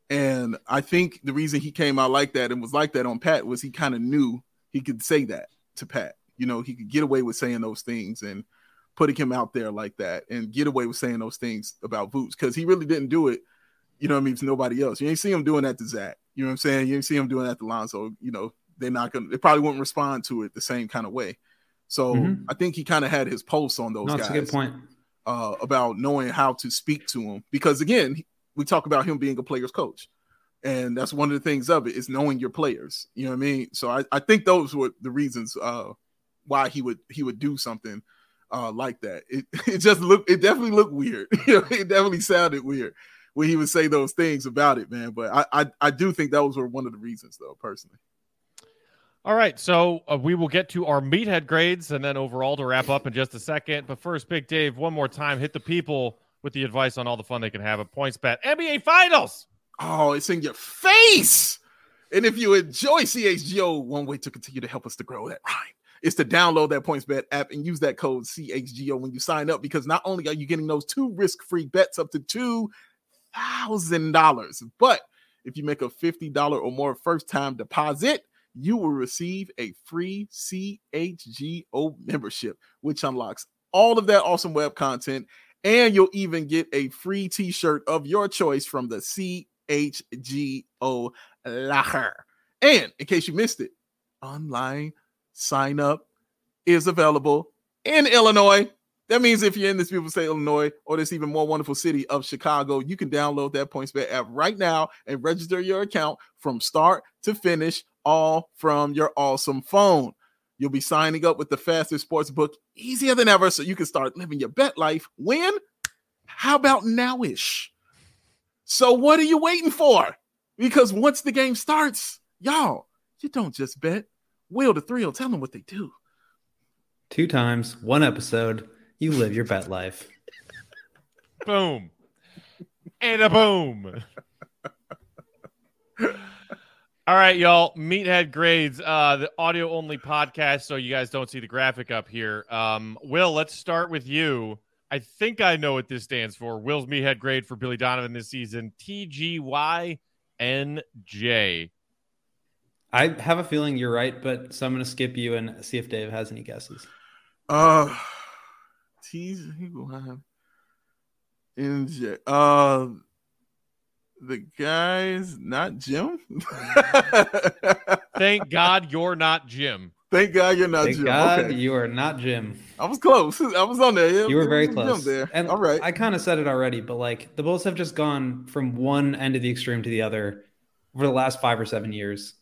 Speaker 3: And I think the reason he came out like that and was like that on Pat was he kind of knew he could say that to Pat. You know, he could get away with saying those things and putting him out there like that and get away with saying those things about Vooch because he really didn't do it, you know what I mean, to nobody else. You ain't see him doing that to Zach. You know what I'm saying? You ain't see him doing that to Lonzo. You know, they're not gonna they probably wouldn't respond to it the same kind of way. So mm-hmm. I think he kind of had his pulse on those no, guys.
Speaker 2: That's a good point.
Speaker 3: Uh, about knowing how to speak to him because again, we talk about him being a player's coach, and that's one of the things of it is knowing your players. You know what I mean? So I, I think those were the reasons uh, why he would he would do something uh, like that. It (laughs) it just looked it definitely looked weird. (laughs) you know, it definitely sounded weird when he would say those things about it, man. But I I, I do think that was one of the reasons, though, personally.
Speaker 1: All right, so uh, we will get to our meathead grades and then overall to wrap up in just a second. But first, Big Dave, one more time, hit the people with the advice on all the fun they can have at PointsBet NBA Finals.
Speaker 3: Oh, it's in your face. And if you enjoy CHGO, one way to continue to help us to grow that rhyme is to download that PointsBet app and use that code CHGO when you sign up because not only are you getting those two risk-free bets up to $2,000, but if you make a $50 or more first-time deposit, you will receive a free CHGO membership, which unlocks all of that awesome web content. And you'll even get a free t shirt of your choice from the CHGO Locker. And in case you missed it, online sign up is available in Illinois. That means if you're in this beautiful state, Illinois, or this even more wonderful city of Chicago, you can download that PointsBet app right now and register your account from start to finish, all from your awesome phone. You'll be signing up with the fastest sports book easier than ever, so you can start living your bet life. When? How about nowish? So what are you waiting for? Because once the game starts, y'all, you don't just bet. Will the thrill, tell them what they do.
Speaker 2: Two times, one episode you live your bet life.
Speaker 1: boom. And a boom. All right, y'all. Meathead grades, uh, the audio only podcast, so you guys don't see the graphic up here. Um, Will, let's start with you. I think I know what this stands for. Will's meathead grade for Billy Donovan this season TGYNJ.
Speaker 2: I have a feeling you're right, but so I'm going to skip you and see if Dave has any guesses.
Speaker 3: Uh, TGY NJ. Uh, the guy's not Jim. (laughs)
Speaker 1: Thank God you're not Jim.
Speaker 3: Thank God you're not
Speaker 2: Thank
Speaker 3: Jim.
Speaker 2: God
Speaker 3: okay.
Speaker 2: you are not Jim.
Speaker 3: I was close. (laughs) I was on there.
Speaker 2: Yeah, You were very
Speaker 3: Jim
Speaker 2: close.
Speaker 3: There.
Speaker 2: And
Speaker 3: All right.
Speaker 2: I kind of said it already, but like the Bulls have just gone from one end of the extreme to the other over the last five or seven years.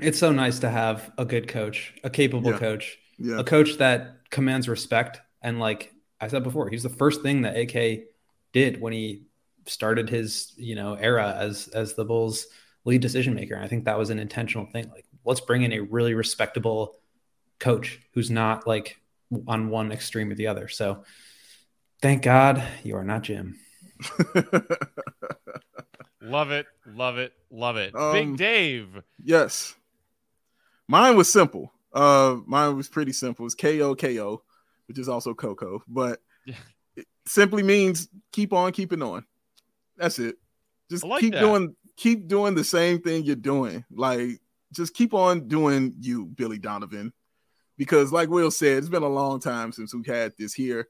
Speaker 2: It's so nice to have a good coach, a capable
Speaker 3: Yeah.
Speaker 2: coach,
Speaker 3: yeah.
Speaker 2: a coach that commands respect. And like I said before, he's the first thing that AK did when he started his, you know, era as as the Bulls lead decision maker. And I think that was an intentional thing. Like, let's bring in a really respectable coach who's not like on one extreme or the other. So thank God you are not Jim. (laughs)
Speaker 1: Love it. Love it. Love it.
Speaker 3: Um,
Speaker 1: Big Dave.
Speaker 3: yes. Mine was simple. Uh, mine was pretty simple. It's K O K O, which is also Coco, but it simply means keep on keeping on. That's it. Just
Speaker 1: like
Speaker 3: keep
Speaker 1: that.
Speaker 3: doing keep doing the same thing you're doing. Like just keep on doing you, Billy Donovan. Because like Will said, it's been a long time since we've had this here.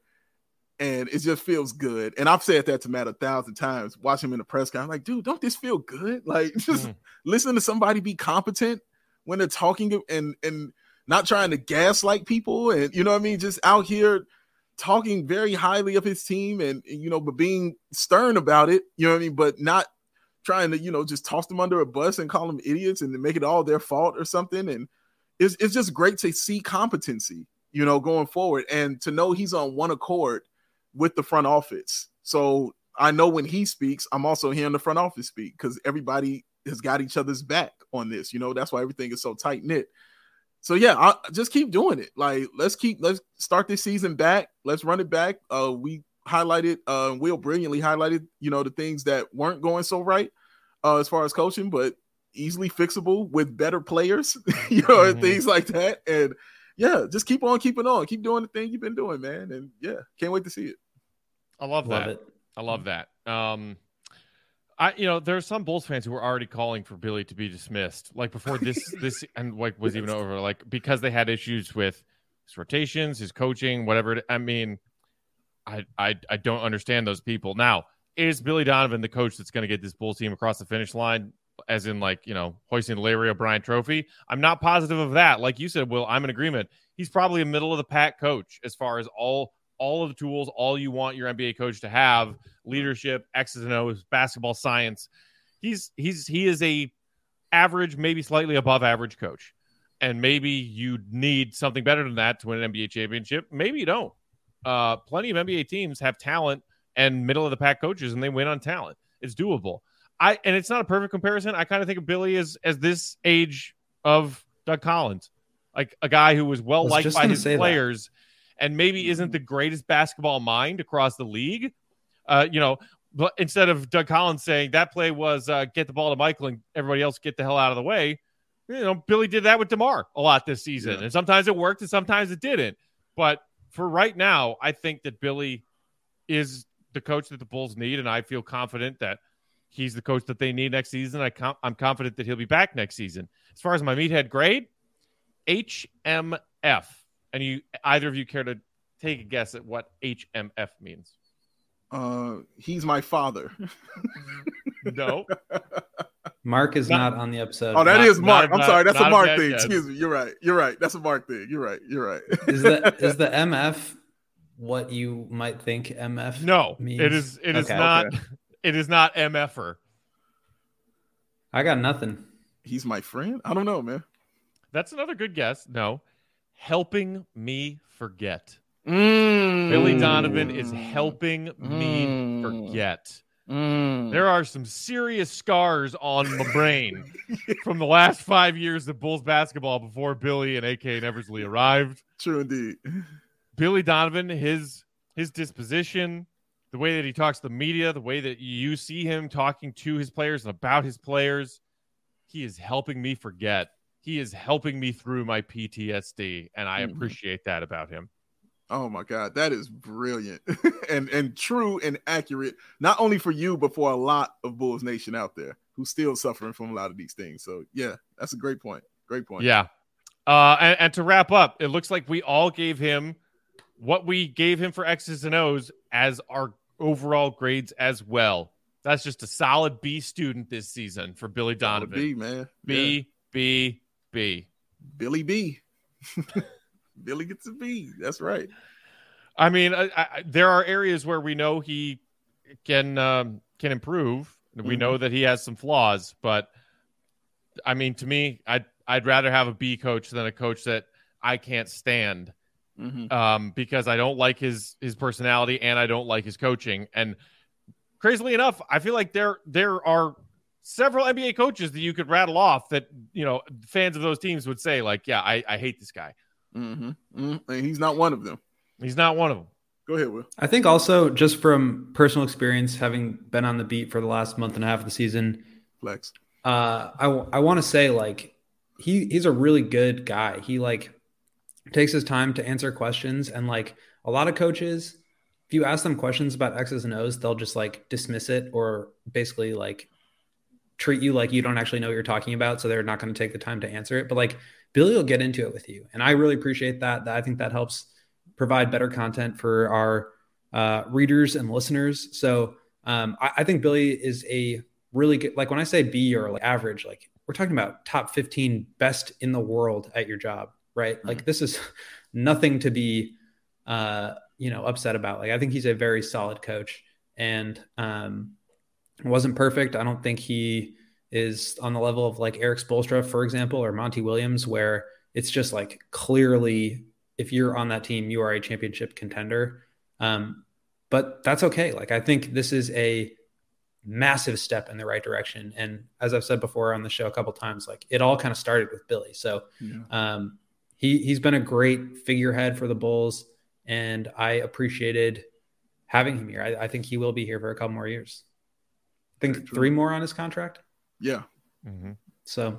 Speaker 3: And it just feels good. And I've said that to Matt a thousand times. Watch him in the press conference. I'm like, dude, don't this feel good? (laughs) Like, just
Speaker 1: Mhm.
Speaker 3: listen to somebody be competent when they're talking and and not trying to gaslight people and you know what I mean, just out here talking very highly of his team and, you know, but being stern about it, you know what I mean, but not trying to, you know, just toss them under a bus and call them idiots and make it all their fault or something. And it's it's just great to see competency, you know, going forward and to know he's on one accord with the front office. So I know when he speaks, I'm also hearing the front office speak because everybody has got each other's back on this. You know, that's why everything is so tight knit. So yeah, I just keep doing it. Like let's keep let's start this season back. Let's run it back. Uh, we highlighted, uh, Will brilliantly highlighted, you know, the things that weren't going so right, uh, as far as coaching, but easily fixable with better players, (laughs) you know, and
Speaker 1: Mhm.
Speaker 3: things like that. And yeah, just keep on keeping on, keep doing the thing you've been doing, man. And yeah, can't wait to see it.
Speaker 1: I love,
Speaker 2: Love
Speaker 1: that.
Speaker 2: it.
Speaker 1: I love that. Um, I you know there are some Bulls fans who were already calling for Billy to be dismissed, like before this (laughs) this and like was even over, like because they had issues with his rotations, his coaching, whatever. it- I mean, I I I don't understand those people. Now, is Billy Donovan the coach that's going to get this Bulls team across the finish line? As in, like you know, hoisting the Larry O'Brien Trophy. I'm not positive of that. Like you said, Will, I'm in agreement. He's probably a middle of the pack coach as far as all all of the tools, all you want your NBA coach to have, leadership, X's and O's, basketball science. He's he's he is a average, maybe slightly above average coach. And maybe you need something better than that to win an NBA championship. Maybe you don't. uh, plenty of NBA teams have talent and middle of the pack coaches, and they win on talent. It's doable. I and it's not a perfect comparison. I kind of think of Billy as as this age of Doug Collins, like a guy who was well liked by his
Speaker 2: players. that.
Speaker 1: And maybe isn't the greatest basketball mind across the league. Uh, you know, but instead of Doug Collins saying that play was uh, get the ball to Michael and everybody else get the hell out of the way, you know, Billy did that with DeMar a lot this season,
Speaker 3: Yeah.
Speaker 1: and sometimes it worked and sometimes it didn't. But for right now, I think that Billy is the coach that the Bulls need, and I feel confident that he's the coach that they need next season. I com- I'm confident that he'll be back next season. As far as my meathead grade, HMF. And you, either of you care to take a guess at what HMF means?
Speaker 3: Uh, he's my father. (laughs)
Speaker 1: No,
Speaker 2: Mark is
Speaker 1: Not-
Speaker 2: not, on the episode.
Speaker 3: Oh, that
Speaker 1: Not-
Speaker 3: is Mark.
Speaker 1: not-
Speaker 3: I'm sorry, that's a
Speaker 1: a
Speaker 3: Mark
Speaker 1: bad
Speaker 3: thing.
Speaker 1: guess.
Speaker 3: Excuse me. You're right. You're right. That's a Mark thing. You're right. You're right.
Speaker 2: is the (laughs) is the MF what you might think MF?
Speaker 1: no,
Speaker 2: means?
Speaker 1: it is. It is
Speaker 2: Okay.
Speaker 1: not.
Speaker 3: Okay. (laughs)
Speaker 1: It is not MFer.
Speaker 2: I got nothing.
Speaker 3: He's my friend. I don't know, man.
Speaker 1: That's another good guess. No, helping me forget.
Speaker 3: Mm.
Speaker 1: Billy Donovan is helping me
Speaker 3: Mm.
Speaker 1: forget.
Speaker 3: Mm.
Speaker 1: There are some serious scars on my brain from the last five years of Bulls basketball before Billy and AK and Eversley arrived.
Speaker 3: True indeed.
Speaker 1: Billy Donovan, his his disposition, the way that he talks to the media, the way that you see him talking to his players and about his players, he is helping me forget. He is helping me through my PTSD, and I
Speaker 3: Mhm.
Speaker 1: appreciate that about him.
Speaker 3: Oh my God, that is brilliant (laughs) and and true and accurate, not only for you but for a lot of Bulls Nation out there who's still suffering from a lot of these things. So yeah, that's a great point. Great point.
Speaker 1: Yeah. Uh, and, and to wrap up, it looks like we all gave him what we gave him for X's and O's as our overall grades as well. That's just a solid B student this season for Billy Donovan.
Speaker 3: B man. Yeah.
Speaker 1: B, B.
Speaker 3: Billy B. (laughs) Billy gets a B. That's right.
Speaker 1: I mean, I, I, there are areas where we know he can um, can improve. We
Speaker 3: Mhm.
Speaker 1: know that he has some flaws, but I mean, to me, I'd I'd rather have a B coach than a coach that I can't stand.
Speaker 3: Mhm.
Speaker 1: um, because I don't like his his personality and I don't like his coaching. And crazily enough, I feel like there there are several NBA coaches that you could rattle off that you know fans of those teams would say like, yeah, I, I hate this guy.
Speaker 3: Mhm. Mhm. And he's not one of them.
Speaker 1: He's not one of them.
Speaker 3: Go ahead, Will.
Speaker 2: I think also just from personal experience, having been on the beat for the last month and a half of the season,
Speaker 3: Flex.
Speaker 2: uh, I I want to say like he he's a really good guy. He like takes his time to answer questions, and like a lot of coaches, if you ask them questions about X's and O's, they'll just like dismiss it or basically like treat you like you don't actually know what you're talking about, so they're not going to take the time to answer it. But like Billy will get into it with you, and I really appreciate that. That I think that helps provide better content for our uh, readers and listeners. So um, I, I think Billy is a really good. Like when I say B or like average, like we're talking about top 15 best in the world at your job, right? Like this is nothing to be, uh, you know, upset about. Like I think he's a very solid coach, and um, wasn't perfect. I don't think he is on the level of like Erik Spoelstra, for example, or Monty Williams, where it's just like clearly if you're on that team, you are a championship contender. Um, but that's okay. Like I think this is a massive step in the right direction. And as I've said before on the show a couple times, like it all kind of started with Billy. So
Speaker 3: Yeah.
Speaker 2: um, he he's been a great figurehead for the Bulls, and I appreciated having him here. I, I think he will be here for a couple more years. I think three more on his contract.
Speaker 3: Yeah.
Speaker 2: So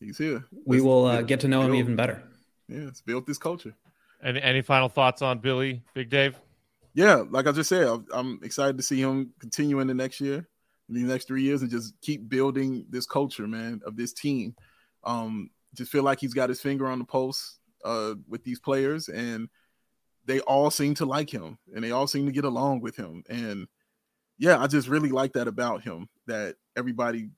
Speaker 3: He's here.
Speaker 2: we
Speaker 3: Let's
Speaker 2: will uh, get to know him even better.
Speaker 3: Yeah, let's build this culture.
Speaker 1: Any any final thoughts on Billy, Big Dave?
Speaker 3: Yeah, like I just said, I'm- I'm excited to see him continue in the next year, in the next three years, and just keep building this culture, man, of this team. Um, just feel like he's got his finger on the pulse uh, with these players, and they all seem to like him, and they all seem to get along with him. And yeah, I just really like that about him. That everybody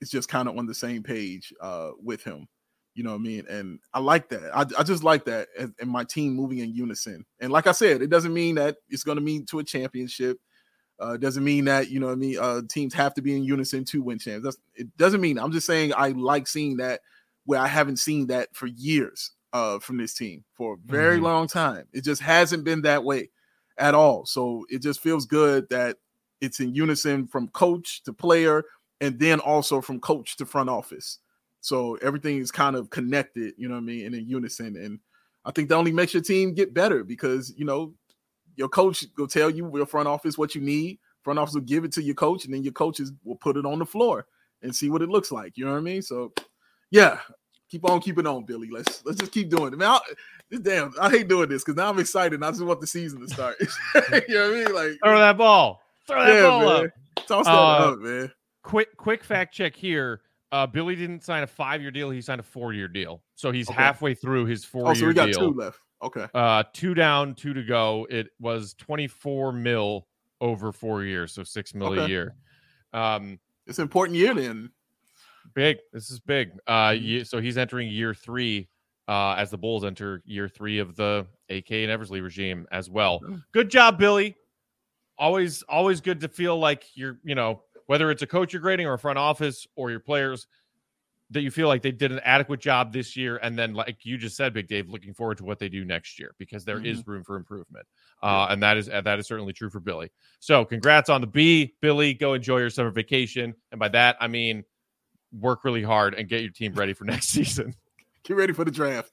Speaker 3: is just kind of on the same page uh, with him. You know what I mean? And I like that. I, I just like that and, and my team moving in unison. And like I said, it doesn't mean that it's going to mean to a championship. Uh, doesn't mean that, you know what I mean, uh, teams have to be in unison to win champs. That's, it doesn't mean, I'm just saying I like seeing that where I haven't seen that for years uh, from this team for a very mm-hmm. long time. It just hasn't been that way at all. So it just feels good that it's in unison from coach to player and then also from coach to front office. So everything is kind of connected, you know what I mean, and in unison. And I think that only makes your team get better because you know your coach will tell you your front office what you need. Front office will give it to your coach, and then your coaches will put it on the floor and see what it looks like. You know what I mean? So yeah, keep on keeping on, Billy. Let's let's just keep doing it. Man, this damn, I hate doing this because now I'm excited. I just want the season to start. (laughs) you know what I mean? Like
Speaker 1: throw that ball, throw that yeah, ball
Speaker 3: man.
Speaker 1: up,
Speaker 3: toss that uh, up, man.
Speaker 1: Quick, quick fact check here. Uh, Billy didn't sign a five-year deal; he signed a four-year deal. So he's okay. halfway through his four-year oh, so we got
Speaker 3: deal. two left. Okay.
Speaker 1: Uh, two down, two to go. It was twenty-four mil over four years, so six mil okay. a year. Um,
Speaker 3: it's an important year then.
Speaker 1: Big. This is big. Uh, mm-hmm. so he's entering year three uh, as the Bulls enter year three of the AK and Eversley regime as well. Good job, Billy. Always, always good to feel like you're, you know, whether it's a coach you're grading or a front office or your players, that you feel like they did an adequate job this year. And then, like you just said, Big Dave, looking forward to what they do next year because there mm-hmm. is room for improvement. Uh, and that is that is certainly true for Billy. So, congrats on the B, Billy. Go enjoy your summer vacation. And by that, I mean work really hard and get your team ready for next (laughs) season.
Speaker 3: Get ready for the draft.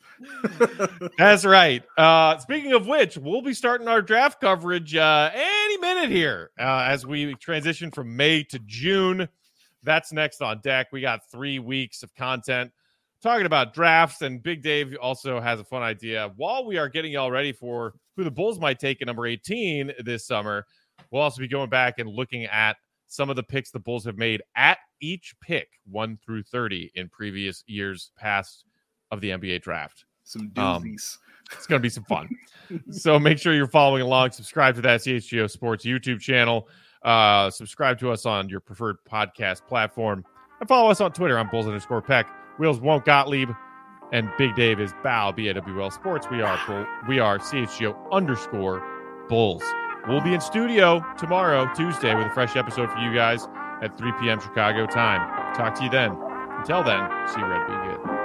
Speaker 3: (laughs)
Speaker 1: That's right. Uh, speaking of which, we'll be starting our draft coverage uh, any minute here uh, as we transition from May to June. That's next on deck. We got three weeks of content talking about drafts, and Big Dave also has a fun idea. While we are getting y'all ready for who the Bulls might take at number 18 this summer, we'll also be going back and looking at some of the picks the Bulls have made at each pick, one through 30 in previous years past of the NBA draft.
Speaker 3: Some um, doozies. Um,
Speaker 1: it's going to be some fun. (laughs) so make sure you're following along. Subscribe to that CHGO Sports YouTube channel. Uh, subscribe to us on your preferred podcast platform. And follow us on Twitter. I'm Bulls underscore Peck. Wheels won't Gottlieb. And Big Dave is Bow, B-A-W-L Sports. We are Bull, we are CHGO underscore Bulls. We'll be in studio tomorrow, Tuesday, with a fresh episode for you guys at 3 p.m. Chicago time. Talk to you then. Until then, see you, Red be good.